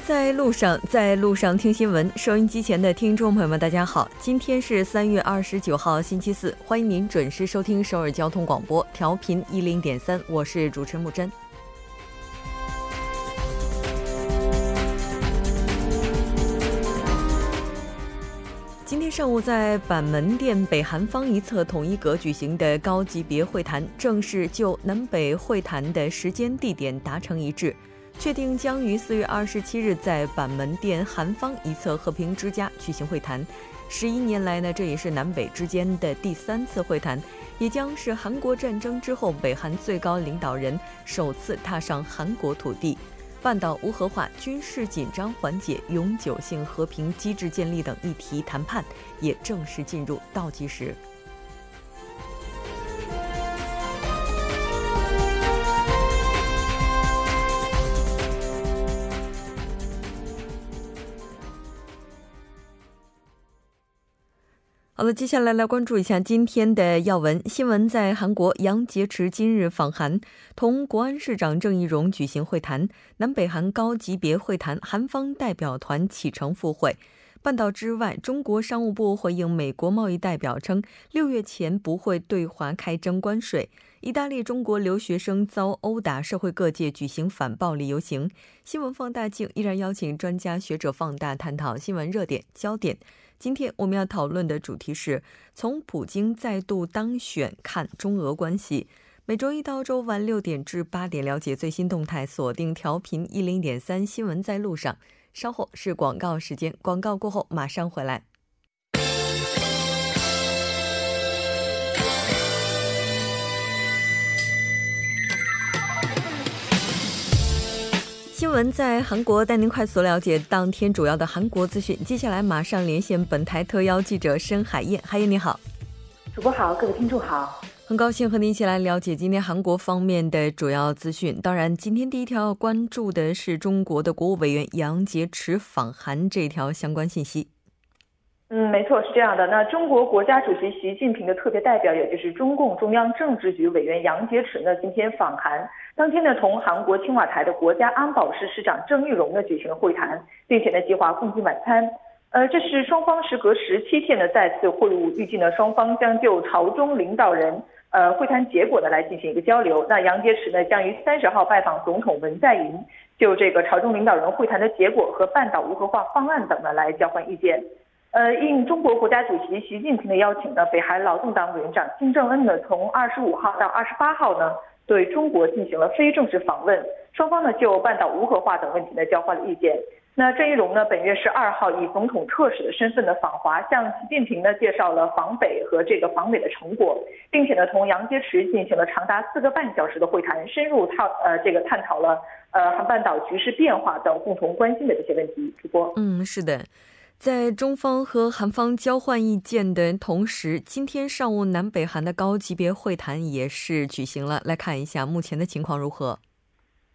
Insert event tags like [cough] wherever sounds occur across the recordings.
在路上，在路上听新闻。收音机前的听众朋友们，大家好，今天是三月二十九号，星期四，欢迎您准时收听首尔交通广播，调频一零点三，我是主持人木真。今天上午，在板门店北韩方一侧统一阁举行的高级别会谈，正式就南北会谈的时间地点达成一致。确定将于四月二十七日在板门店韩方一侧和平之家举行会谈。十一年来呢，这也是南北之间的第三次会谈，也将是韩国战争之后北韩最高领导人首次踏上韩国土地。半岛无核化、军事紧张缓解、永久性和平机制建立等议题谈判也正式进入倒计时。好了，接下来来关注一下今天的要闻新闻。在韩国，杨洁篪今日访韩，同国安市长郑义溶举行会谈。南北韩高级别会谈，韩方代表团启程赴会。半岛之外，中国商务部回应美国贸易代表称，六月前不会对华开征关税。意大利中国留学生遭殴打，社会各界举行反暴力游行。新闻放大镜依然邀请专家学者放大探讨新闻热点焦点。今天我们要讨论的主题是从普京再度当选看中俄关系。每周一到周五晚六点至八点，了解最新动态，锁定调频一零点三新闻在路上。稍后是广告时间，广告过后马上回来。新闻在韩国带您快速了解当天主要的韩国资讯。接下来马上连线本台特邀记者申海燕，海燕你好，主播好，各位听众好，很高兴和您一起来了解今天韩国方面的主要资讯。当然，今天第一条要关注的是中国的国务委员杨洁篪访韩这条相关信息。嗯，没错，是这样的。那中国国家主席习近平的特别代表，也就是中共中央政治局委员杨洁篪呢，今天访韩。当天呢，同韩国青瓦台的国家安保室室长郑义溶呢举行了会谈，并且呢计划共进晚餐。呃，这是双方时隔十七天的再次会晤，预计呢双方将就朝中领导人呃会谈结果呢来进行一个交流。那杨洁篪呢将于三十号拜访总统文在寅，就这个朝中领导人会谈的结果和半岛无核化方案等呢来交换意见。呃，应中国国家主席习近平的邀请呢，北韩劳动党委员长金正恩呢从二十五号到二十八号呢。对中国进行了非正式访问，双方呢就半岛无核化等问题呢交换了意见。那郑义溶呢本月十二号以总统特使的身份呢访华，向习近平呢介绍了访北和这个访美的成果，并且呢同杨洁篪进行了长达四个半小时的会谈，深入探呃这个探讨了呃韩半岛局势变化等共同关心的这些问题。主播，嗯，是的。在中方和韩方交换意见的同时，今天上午南北韩的高级别会谈也是举行了。来看一下目前的情况如何。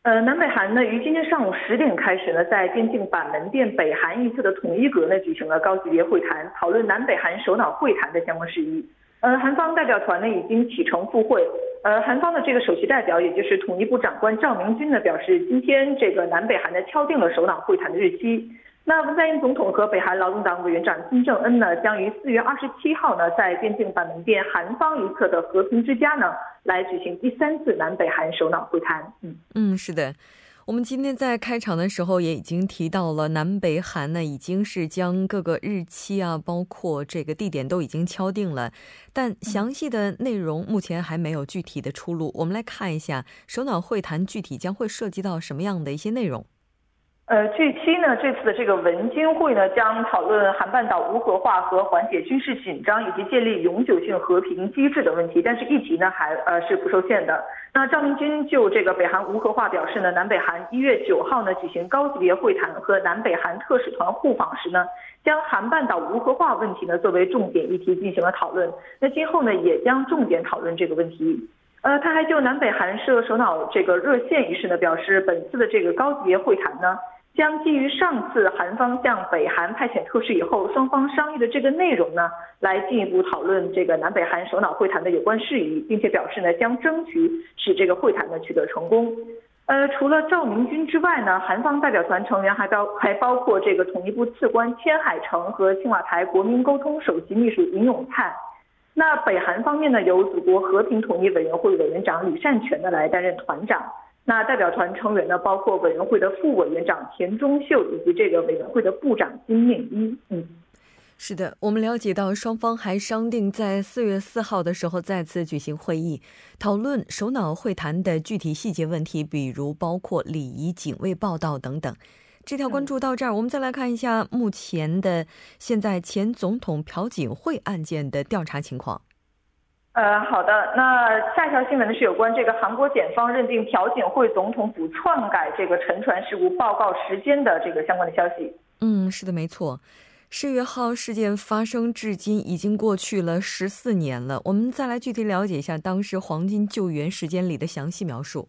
呃，南北韩呢于今天上午十点开始呢，在边境板门店北韩一侧的统一阁呢举行了高级别会谈，讨论南北韩首脑会谈的相关事宜。呃，韩方代表团呢已经启程赴会。呃，韩方的这个首席代表，也就是统一部长官赵明军呢表示，今天这个南北韩呢敲定了首脑会谈的日期。那文在寅总统和北韩劳动党委员长金正恩呢，将于四月二十七号呢，在边境板门店韩方一侧的和平之家呢，来举行第三次南北韩首脑会谈。嗯嗯，是的，我们今天在开场的时候也已经提到了，南北韩呢已经是将各个日期啊，包括这个地点都已经敲定了，但详细的内容目前还没有具体的出炉。我们来看一下首脑会谈具体将会涉及到什么样的一些内容。呃，据期呢，这次的这个文金会呢，将讨论韩半岛无核化和缓解军事紧张，以及建立永久性和平机制等问题。但是议题呢，还呃是不受限的。那赵明军就这个北韩无核化表示呢，南北韩一月九号呢举行高级别会谈和南北韩特使团互访时呢，将韩半岛无核化问题呢作为重点议题进行了讨论。那今后呢，也将重点讨论这个问题。呃，他还就南北韩设首脑这个热线一事呢表示，本次的这个高级别会谈呢。将基于上次韩方向北韩派遣特使以后，双方商议的这个内容呢，来进一步讨论这个南北韩首脑会谈的有关事宜，并且表示呢，将争取使这个会谈呢取得成功。呃，除了赵明军之外呢，韩方代表团成员还包还包括这个统一部次官千海成和青瓦台国民沟通首席秘书尹永灿。那北韩方面呢，由祖国和平统一委员会委员长李善权呢来担任团长。那代表团成员呢，包括委员会的副委员长田中秀以及这个委员会的部长金命一。嗯。是的，我们了解到双方还商定在四月四号的时候再次举行会议，讨论首脑会谈的具体细节问题，比如包括礼仪、警卫报道等等。这条关注到这儿，我们再来看一下目前的现在前总统朴槿惠案件的调查情况。呃，好的，那下一条新闻呢是有关这个韩国检方认定朴槿惠总统府篡改这个沉船事故报告时间的这个相关的消息。嗯，是的，没错。十月号事件发生至今已经过去了十四年了，我们再来具体了解一下当时黄金救援时间里的详细描述。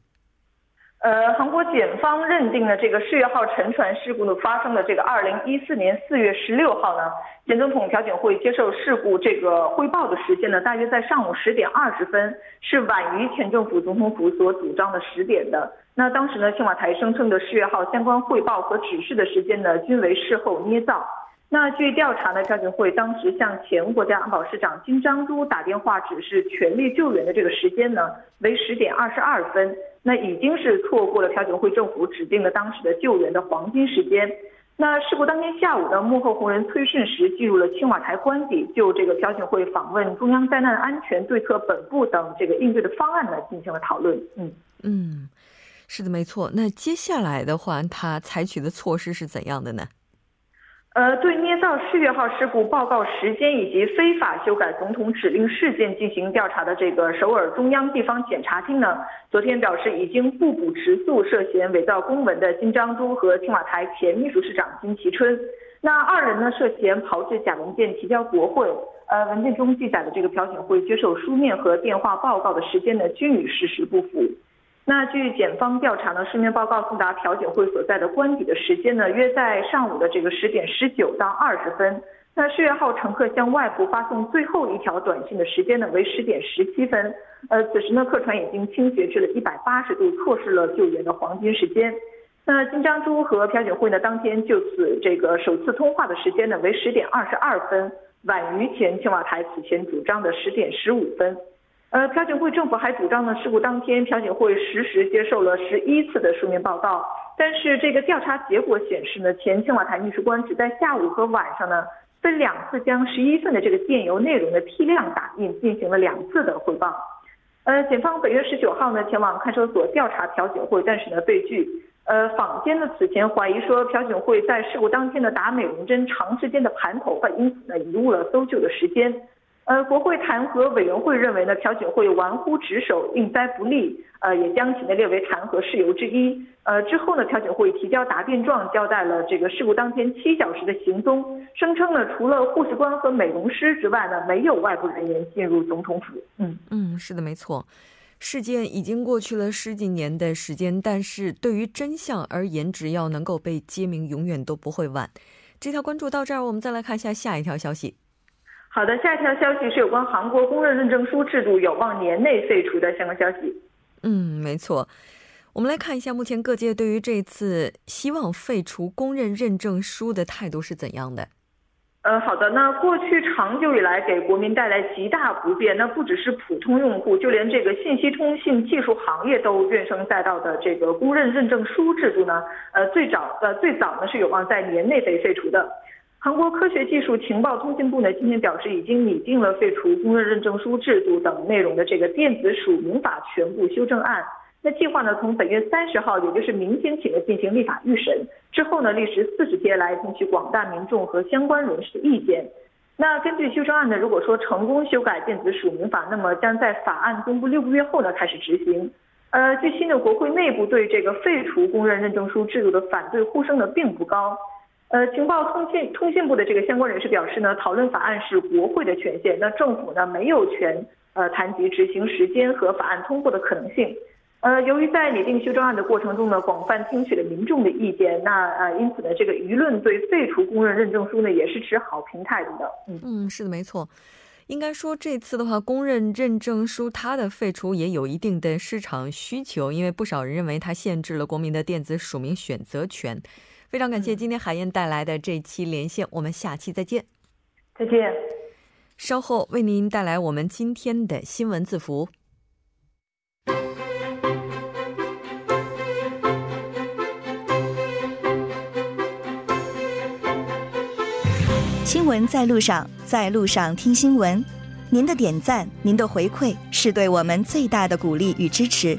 呃，韩国检方认定了这个世越号沉船事故呢发生的这个二零一四年四月十六号呢，前总统朴槿惠接受事故这个汇报的时间呢，大约在上午十点二十分，是晚于前政府总统府所主张的十点的。那当时呢，青瓦台声称的世越号相关汇报和指示的时间呢，均为事后捏造。那据调查呢，朴槿惠当时向前国家安保市长金章洙打电话指示全力救援的这个时间呢为十点二十二分，那已经是错过了朴槿惠政府指定的当时的救援的黄金时间。那事故当天下午的，幕后红人崔顺实进入了青瓦台官邸，就这个朴槿惠访问中央灾难安全对策本部等这个应对的方案呢进行了讨论。嗯嗯，是的，没错。那接下来的话，他采取的措施是怎样的呢？呃，对捏造世越号事故报告时间以及非法修改总统指令事件进行调查的这个首尔中央地方检察厅呢，昨天表示已经不补持诉涉嫌伪造公文的金章洙和青瓦台前秘书室长金其春。那二人呢涉嫌炮制假文件提交国会，呃，文件中记载的这个朴槿惠接受书面和电话报告的时间呢，均与事实不符。那据检方调查呢，书面报告送达朴槿惠所在的官邸的时间呢，约在上午的这个十点十九到二十分。那世越号乘客向外部发送最后一条短信的时间呢，为十点十七分。呃，此时呢，客船已经倾斜至了一百八十度，错失了救援的黄金时间。那金章洙和朴槿惠呢，当天就此这个首次通话的时间呢，为十点二十二分，晚于前青瓦台此前主张的十点十五分。呃，朴槿惠政府还主张呢，事故当天朴槿惠实时接受了十一次的书面报告，但是这个调查结果显示呢，前青瓦台秘书官只在下午和晚上呢分两次将十一份的这个电邮内容的批量打印，进行了两次的汇报。呃，检方本月十九号呢前往看守所调查朴槿惠，但是呢被拒。呃，坊间呢此前怀疑说朴槿惠在事故当天呢打美容针长时间的盘头发，因此呢贻误了搜救的时间。呃，国会弹劾委员会认为呢，朴槿惠玩忽职守，应灾不利，呃，也将其呢列为弹劾事由之一。呃，之后呢，朴槿惠提交答辩状，交代了这个事故当天七小时的行踪，声称呢，除了护士官和美容师之外呢，没有外部人员进入总统府。嗯嗯，是的，没错。事件已经过去了十几年的时间，但是对于真相而言，只要能够被揭明，永远都不会晚。这条关注到这儿，我们再来看一下下一条消息。好的，下一条消息是有关韩国公认认证书制度有望年内废除的相关消息。嗯，没错。我们来看一下目前各界对于这次希望废除公认认证书的态度是怎样的。呃，好的。那过去长久以来给国民带来极大不便，那不只是普通用户，就连这个信息通信技术行业都怨声载道的这个公认认证书制度呢，呃，最早呃最早呢是有望在年内被废除的。韩国科学技术情报通信部呢，今天表示已经拟定了废除公认认证书制度等内容的这个电子署名法全部修正案。那计划呢，从本月三十号，也就是明天起呢，进行立法预审，之后呢，历时四十天来听取广大民众和相关人士的意见。那根据修正案呢，如果说成功修改电子署名法，那么将在法案公布六个月后呢开始执行。呃，据新的国会内部对这个废除公认认证书制度的反对呼声呢并不高。呃，情报通信通信部的这个相关人士表示呢，讨论法案是国会的权限，那政府呢没有权呃谈及执行时间和法案通过的可能性。呃，由于在拟定修正案的过程中呢，广泛听取了民众的意见，那呃因此呢，这个舆论对废除公认认证书呢也是持好评态度的。嗯嗯，是的，没错。应该说这次的话，公认认证书它的废除也有一定的市场需求，因为不少人认为它限制了国民的电子署名选择权。非常感谢今天海燕带来的这期连线，我们下期再见。再见。稍后为您带来我们今天的新闻字符。新闻在路上，在路上听新闻。您的点赞，您的回馈，是对我们最大的鼓励与支持。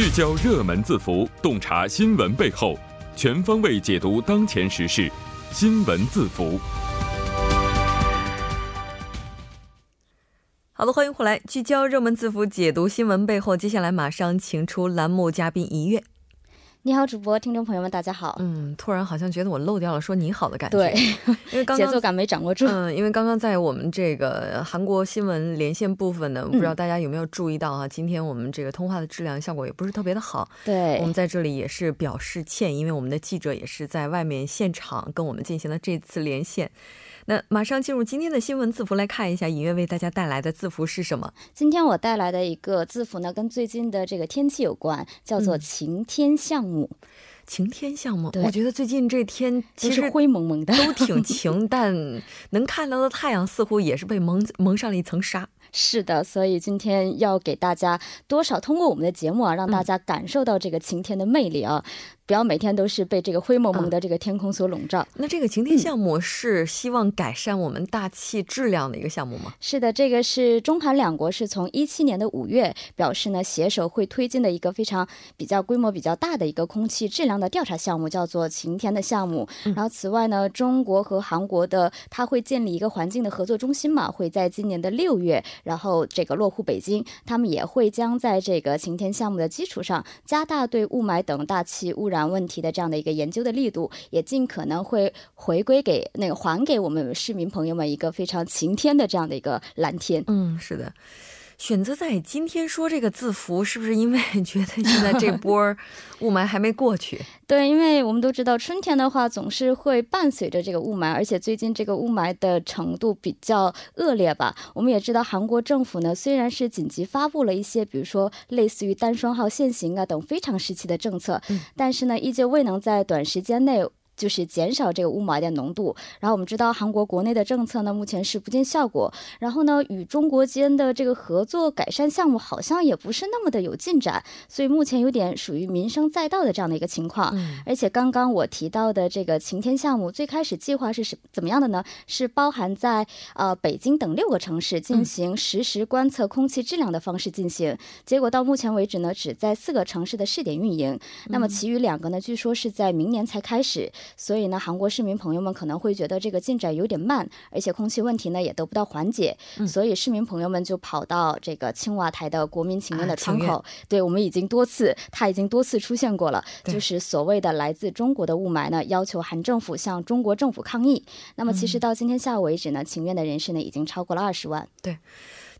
聚焦热门字符，洞察新闻背后，全方位解读当前时事。新闻字符。好的，欢迎回来，聚焦热门字符，解读新闻背后。接下来马上请出栏目嘉宾一月。你好，主播，听众朋友们，大家好。嗯，突然好像觉得我漏掉了说你好的感觉。对，因为刚刚 [laughs] 节奏感没掌握住。嗯，因为刚刚在我们这个韩国新闻连线部分呢，不知道大家有没有注意到啊？今天我们这个通话的质量效果也不是特别的好。对，我们在这里也是表示歉，因为我们的记者也是在外面现场跟我们进行了这次连线。那马上进入今天的新闻字符，来看一下尹月为大家带来的字符是什么？今天我带来的一个字符呢，跟最近的这个天气有关，叫做晴天项目。晴天项目，我觉得最近这天其实灰蒙蒙的，都挺 [laughs] 晴，但能看到的太阳似乎也是被蒙蒙上了一层纱。是的，所以今天要给大家多少通过我们的节目啊，让大家感受到这个晴天的魅力啊。不要每天都是被这个灰蒙蒙的这个天空所笼罩。那这个晴天项目是希望改善我们大气质量的一个项目吗？是的，这个是中韩两国是从一七年的五月表示呢，携手会推进的一个非常比较规模比较大的一个空气质量的调查项目，叫做晴天的项目。然后此外呢，中国和韩国的它会建立一个环境的合作中心嘛，会在今年的六月，然后这个落户北京。他们也会将在这个晴天项目的基础上，加大对雾霾等大气污染。问题的这样的一个研究的力度，也尽可能会回归给那个还给我们市民朋友们一个非常晴天的这样的一个蓝天。嗯，是的。选择在今天说这个字符，是不是因为 [laughs] 觉得现在这 [laughs] 波雾霾还没过去？[laughs] 对，因为我们都知道春天的话总是会伴随着这个雾霾，而且最近这个雾霾的程度比较恶劣吧。我们也知道韩国政府呢，虽然是紧急发布了一些，比如说类似于单双号限行啊等非常时期的政策，但是呢，依旧未能在短时间内。就是减少这个雾霾的浓度，然后我们知道韩国国内的政策呢，目前是不见效果，然后呢，与中国间的这个合作改善项目好像也不是那么的有进展，所以目前有点属于民生载道的这样的一个情况。而且刚刚我提到的这个晴天项目，最开始计划是什怎么样的呢？是包含在呃北京等六个城市进行实时观测空气质量的方式进行，结果到目前为止呢，只在四个城市的试点运营，那么其余两个呢，据说是在明年才开始。所以呢，韩国市民朋友们可能会觉得这个进展有点慢，而且空气问题呢也得不到缓解。所以市民朋友们就跑到这个青瓦台的国民请愿的窗口。对我们已经多次，他已经多次出现过了，就是所谓的来自中国的雾霾呢，要求韩政府向中国政府抗议。那么其实到今天下午为止呢，请愿的人士呢已经超过了二十万。对。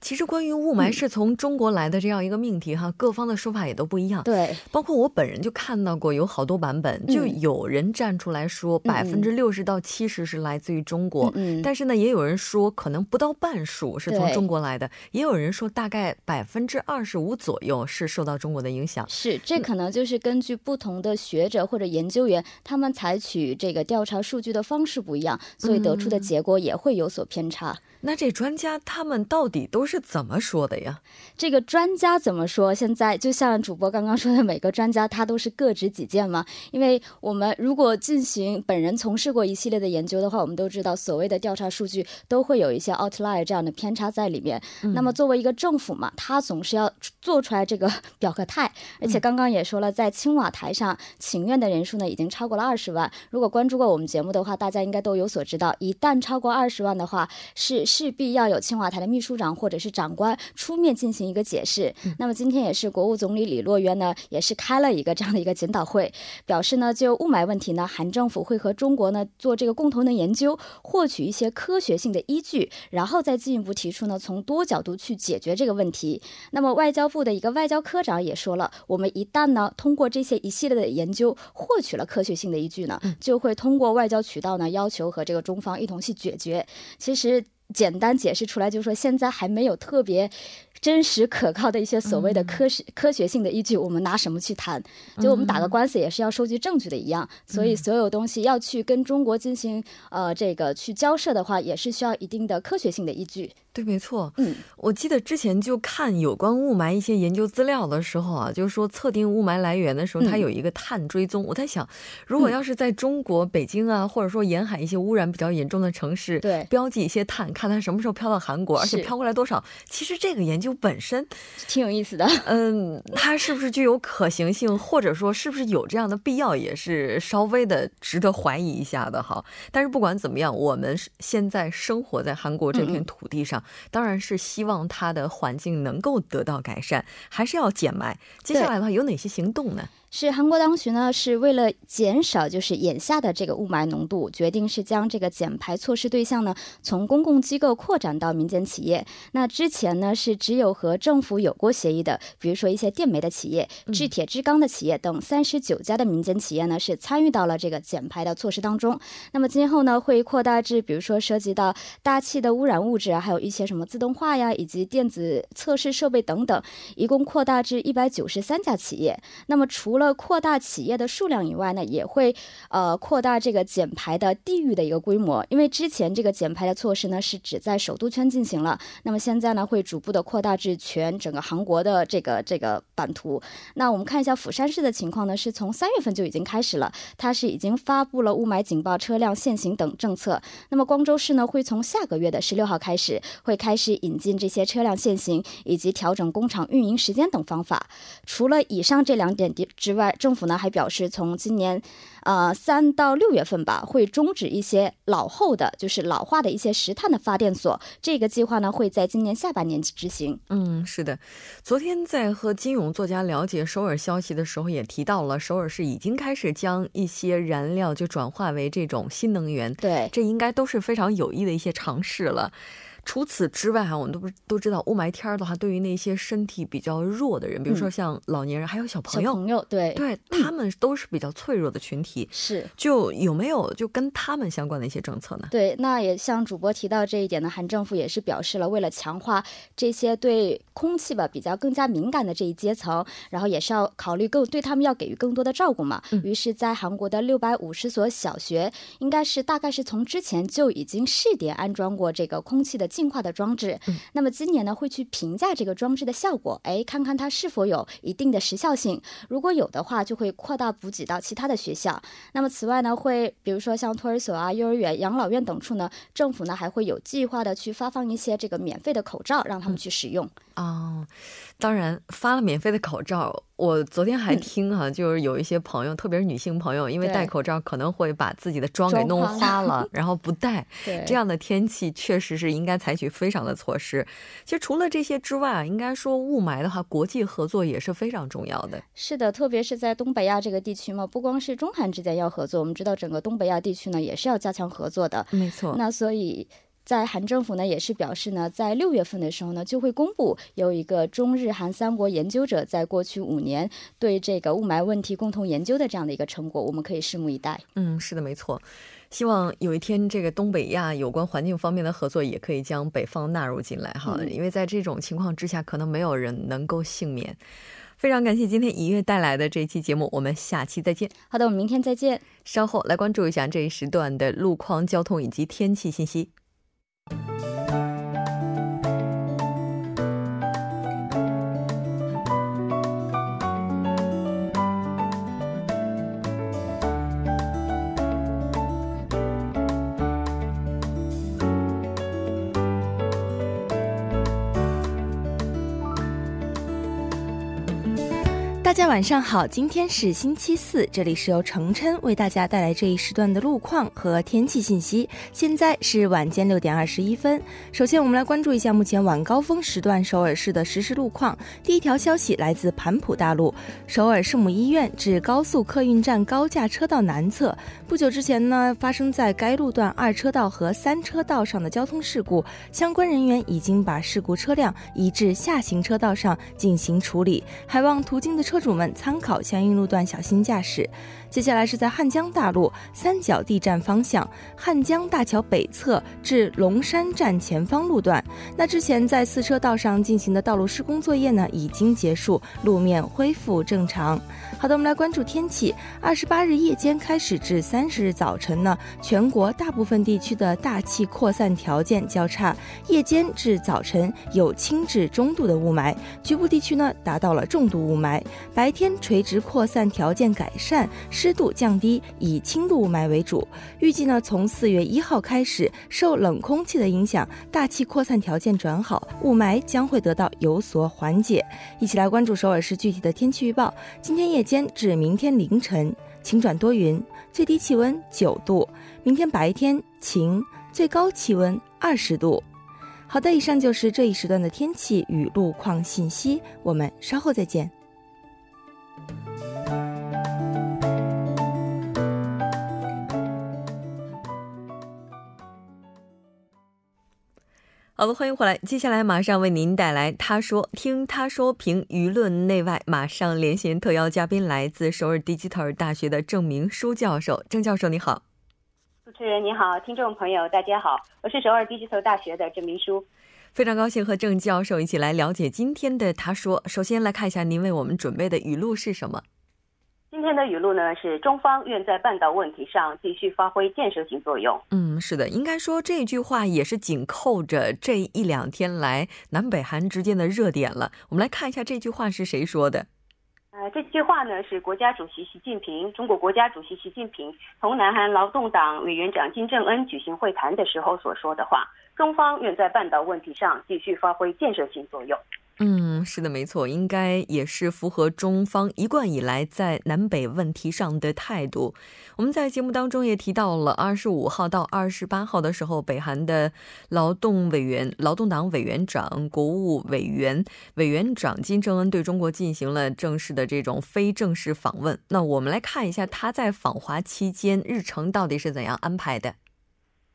其实关于雾霾是从中国来的这样一个命题哈，各方的说法也都不一样。对，包括我本人就看到过有好多版本，就有人站出来说百分之六十到七十是来自于中国，嗯但是呢，也有人说可能不到半数是从中国来的，也有人说大概百分之二十五左右是受到中国的影响。是，这可能就是根据不同的学者或者研究员，他们采取这个调查数据的方式不一样，所以得出的结果也会有所偏差。那这专家他们到底都是怎么说的呀？这个专家怎么说？现在就像主播刚刚说的，每个专家他都是各执己见嘛。因为我们如果进行本人从事过一系列的研究的话，我们都知道所谓的调查数据都会有一些 outlier 这样的偏差在里面。那么作为一个政府嘛，他总是要做出来这个 [laughs] 表个态。而且刚刚也说了，在青瓦台上请愿的人数呢，已经超过了二十万。如果关注过我们节目的话，大家应该都有所知道，一旦超过二十万的话，是势必要有青瓦台的秘书长或者是长官出面进行一个解释。那么今天也是国务总理李洛渊呢，也是开了一个这样的一个检讨会，表示呢，就雾霾问题呢，韩政府会和中国呢做这个共同的研究，获取一些科学性的依据，然后再进一步提出呢，从多角度去解决这个问题。那么外交部的一个外交科长也说了，我们一旦呢通过这些一系列的研究，获取了科学性的依据呢，就会通过外交渠道呢要求和这个中方一同去解决。其实简单解释出来，就是说现在还没有特别。真实可靠的一些所谓的科学科学性的依据，我们拿什么去谈？就我们打个官司也是要收集证据的一样，所以所有东西要去跟中国进行呃这个去交涉的话，也是需要一定的科学性的依据。对，没错。嗯，我记得之前就看有关雾霾一些研究资料的时候啊，就是说测定雾霾来源的时候，它有一个碳追踪。我在想，如果要是在中国北京啊，或者说沿海一些污染比较严重的城市，对，标记一些碳，看它什么时候飘到韩国，而且飘过来多少。其实这个研究。本身挺有意思的，嗯，它是不是具有可行性，或者说是不是有这样的必要，也是稍微的值得怀疑一下的哈。但是不管怎么样，我们现在生活在韩国这片土地上，当然是希望它的环境能够得到改善，还是要减霾。接下来的话，有哪些行动呢？是韩国当局呢，是为了减少就是眼下的这个雾霾浓度，决定是将这个减排措施对象呢，从公共机构扩展到民间企业。那之前呢，是只有和政府有过协议的，比如说一些电煤的企业、制铁制钢的企业等三十九家的民间企业呢，是参与到了这个减排的措施当中。那么今后呢，会扩大至比如说涉及到大气的污染物质啊，还有一些什么自动化呀，以及电子测试设备等等，一共扩大至一百九十三家企业。那么除了了扩大企业的数量以外呢，也会呃扩大这个减排的地域的一个规模。因为之前这个减排的措施呢是只在首都圈进行了，那么现在呢会逐步的扩大至全整个韩国的这个这个版图。那我们看一下釜山市的情况呢，是从三月份就已经开始了，它是已经发布了雾霾警报、车辆限行等政策。那么光州市呢会从下个月的十六号开始，会开始引进这些车辆限行以及调整工厂运营时间等方法。除了以上这两点之外，政府呢还表示，从今年，呃三到六月份吧，会终止一些老后的就是老化的一些石炭的发电所。这个计划呢会在今年下半年执行。嗯，是的。昨天在和金勇作家了解首尔消息的时候，也提到了首尔市已经开始将一些燃料就转化为这种新能源。对，这应该都是非常有益的一些尝试了。除此之外哈，我们都不都知道雾霾天儿的话，对于那些身体比较弱的人，比如说像老年人，还有小朋友，小朋友对对，他们都是比较脆弱的群体。是，就有没有就跟他们相关的一些政策呢？对，那也像主播提到这一点呢，韩政府也是表示了，为了强化这些对空气吧比较更加敏感的这一阶层，然后也是要考虑更对他们要给予更多的照顾嘛。于是，在韩国的六百五十所小学，应该是大概是从之前就已经试点安装过这个空气的净化的装置。那么今年呢，会去评价这个装置的效果，哎，看看它是否有一定的时效性。如果有的话，就会扩大补给到其他的学校。那么此外呢，会比如说像托儿所啊、幼儿园、养老院等处呢，政府呢还会有计划的去发放一些这个免费的口罩，让他们去使用。哦，当然发了免费的口罩。我昨天还听哈，就是有一些朋友，特别是女性朋友，因为戴口罩可能会把自己的妆给弄花了，[laughs] 然后不戴。这样的天气确实是应该采取非常的措施。其实除了这些之外啊，应该说雾霾的话，国际合作也是非常重要的。是的，特别是在东北亚这个地区嘛，不光是中韩之间要合作，我们知道整个东北亚地区呢也是要加强合作的。没错。那所以。在韩政府呢，也是表示呢，在六月份的时候呢，就会公布有一个中日韩三国研究者在过去五年对这个雾霾问题共同研究的这样的一个成果，我们可以拭目以待。嗯，是的，没错。希望有一天这个东北亚有关环境方面的合作也可以将北方纳入进来哈，因为在这种情况之下，可能没有人能够幸免。非常感谢今天一月带来的这一期节目，我们下期再见。好的，我们明天再见。稍后来关注一下这一时段的路况、交通以及天气信息。Música 大家晚上好，今天是星期四，这里是由程琛为大家带来这一时段的路况和天气信息。现在是晚间六点二十一分。首先，我们来关注一下目前晚高峰时段首尔市的实时路况。第一条消息来自盘浦大路首尔圣母医院至高速客运站高架车道南侧，不久之前呢，发生在该路段二车道和三车道上的交通事故，相关人员已经把事故车辆移至下行车道上进行处理，还望途经的。车主们参考相应路段，小心驾驶。接下来是在汉江大路三角地站方向汉江大桥北侧至龙山站前方路段。那之前在四车道上进行的道路施工作业呢，已经结束，路面恢复正常。好的，我们来关注天气。二十八日夜间开始至三十日早晨呢，全国大部分地区的大气扩散条件较差，夜间至早晨有轻至中度的雾霾，局部地区呢达到了重度雾霾。白天垂直扩散条件改善。湿度降低，以轻度雾霾为主。预计呢，从四月一号开始，受冷空气的影响，大气扩散条件转好，雾霾将会得到有所缓解。一起来关注首尔市具体的天气预报。今天夜间至明天凌晨晴转多云，最低气温九度；明天白天晴，最高气温二十度。好的，以上就是这一时段的天气与路况信息。我们稍后再见。好的，欢迎回来。接下来马上为您带来《他说》，听他说评舆论内外。马上连线特邀嘉宾，来自首尔 Digital 大学的郑明书教授。郑教授，你好。主持人你好，听众朋友大家好，我是首尔 Digital 大学的郑明书。非常高兴和郑教授一起来了解今天的《他说》。首先来看一下您为我们准备的语录是什么。今天的语录呢是中方愿在半岛问题上继续发挥建设性作用。嗯，是的，应该说这句话也是紧扣着这一两天来南北韩之间的热点了。我们来看一下这句话是谁说的。呃，这句话呢是国家主席习近平，中国国家主席习近平同南韩劳动党委员长金正恩举行会谈的时候所说的话。中方愿在半岛问题上继续发挥建设性作用。嗯，是的，没错，应该也是符合中方一贯以来在南北问题上的态度。我们在节目当中也提到了，二十五号到二十八号的时候，北韩的劳动委员、劳动党委员长、国务委员委员长金正恩对中国进行了正式的这种非正式访问。那我们来看一下他在访华期间日程到底是怎样安排的。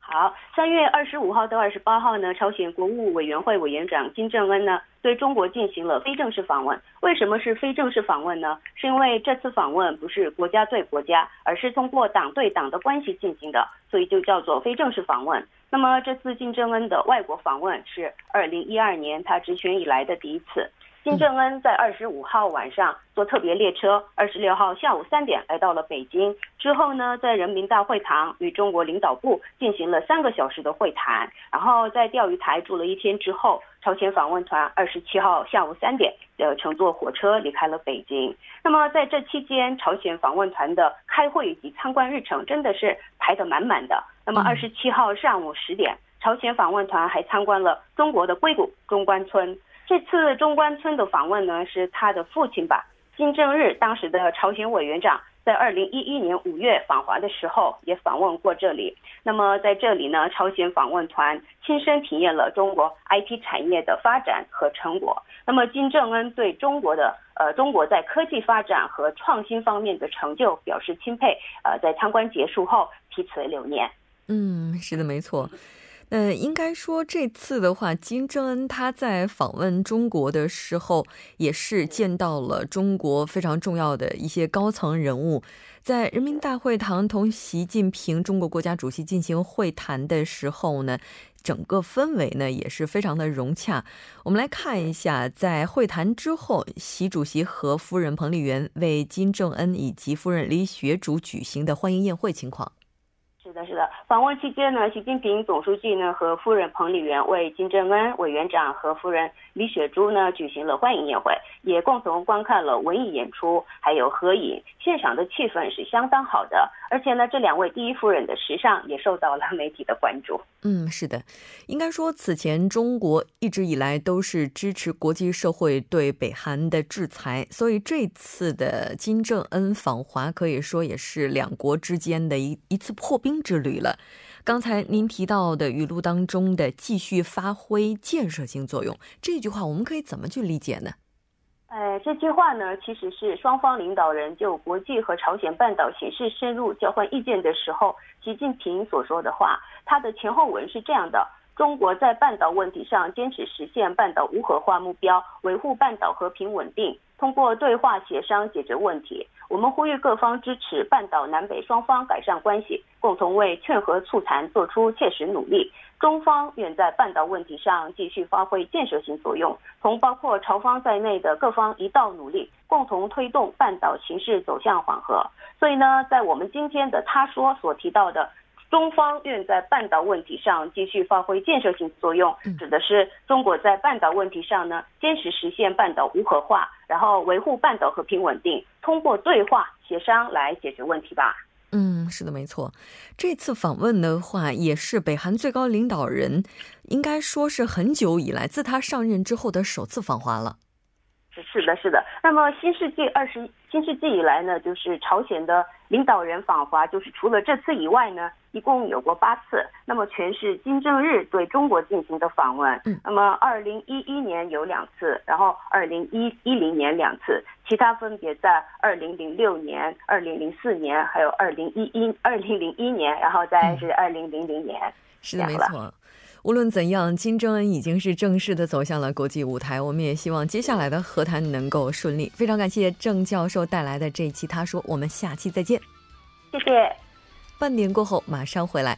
好，三月二十五号到二十八号呢，朝鲜国务委员会委员长金正恩呢对中国进行了非正式访问。为什么是非正式访问呢？是因为这次访问不是国家对国家，而是通过党对党的关系进行的，所以就叫做非正式访问。那么这次金正恩的外国访问是二零一二年他执权以来的第一次。金正恩在二十五号晚上坐特别列车，二十六号下午三点来到了北京。之后呢，在人民大会堂与中国领导部进行了三个小时的会谈。然后在钓鱼台住了一天之后，朝鲜访问团二十七号下午三点呃乘坐火车离开了北京。那么在这期间，朝鲜访问团的开会以及参观日程真的是排得满满的。那么二十七号上午十点，朝鲜访问团还参观了中国的硅谷中关村。这次中关村的访问呢，是他的父亲吧，金正日当时的朝鲜委员长，在二零一一年五月访华的时候也访问过这里。那么在这里呢，朝鲜访问团亲身体验了中国 IT 产业的发展和成果。那么金正恩对中国的呃中国在科技发展和创新方面的成就表示钦佩。呃，在参观结束后，题词留念。嗯，是的，没错。呃，应该说这次的话，金正恩他在访问中国的时候，也是见到了中国非常重要的一些高层人物，在人民大会堂同习近平中国国家主席进行会谈的时候呢，整个氛围呢也是非常的融洽。我们来看一下，在会谈之后，习主席和夫人彭丽媛为金正恩以及夫人李雪主举行的欢迎宴会情况。是的，是的。访问期间呢，习近平总书记呢和夫人彭丽媛为金正恩委员长和夫人李雪珠呢举行了欢迎宴会，也共同观看了文艺演出，还有合影。现场的气氛是相当好的，而且呢，这两位第一夫人的时尚也受到了媒体的关注。嗯，是的，应该说此前中国一直以来都是支持国际社会对北韩的制裁，所以这次的金正恩访华可以说也是两国之间的一一次破冰之旅了。刚才您提到的语录当中的“继续发挥建设性作用”这句话，我们可以怎么去理解呢？呃，这句话呢，其实是双方领导人就国际和朝鲜半岛形势深入交换意见的时候，习近平所说的话。他的前后文是这样的：中国在半岛问题上坚持实现半岛无核化目标，维护半岛和平稳定。通过对话协商解决问题，我们呼吁各方支持半岛南北双方改善关系，共同为劝和促谈做出切实努力。中方愿在半岛问题上继续发挥建设性作用，同包括朝方在内的各方一道努力，共同推动半岛形势走向缓和。所以呢，在我们今天的他说所提到的。中方愿在半岛问题上继续发挥建设性作用，指的是中国在半岛问题上呢，坚持实现半岛无核化，然后维护半岛和平稳定，通过对话协商来解决问题吧。嗯，是的，没错。这次访问的话，也是北韩最高领导人，应该说是很久以来自他上任之后的首次访华了。是的，是的。那么新世纪二十新世纪以来呢，就是朝鲜的领导人访华，就是除了这次以外呢，一共有过八次。那么全是金正日对中国进行的访问。嗯。那么二零一一年有两次，然后二零一一零年两次，其他分别在二零零六年、二零零四年，还有二零一一二零零一年，然后再是二零零零年。是的，没错。无论怎样，金正恩已经是正式的走向了国际舞台。我们也希望接下来的和谈能够顺利。非常感谢郑教授带来的这一期，他说：“我们下期再见。”谢谢。半点过后马上回来。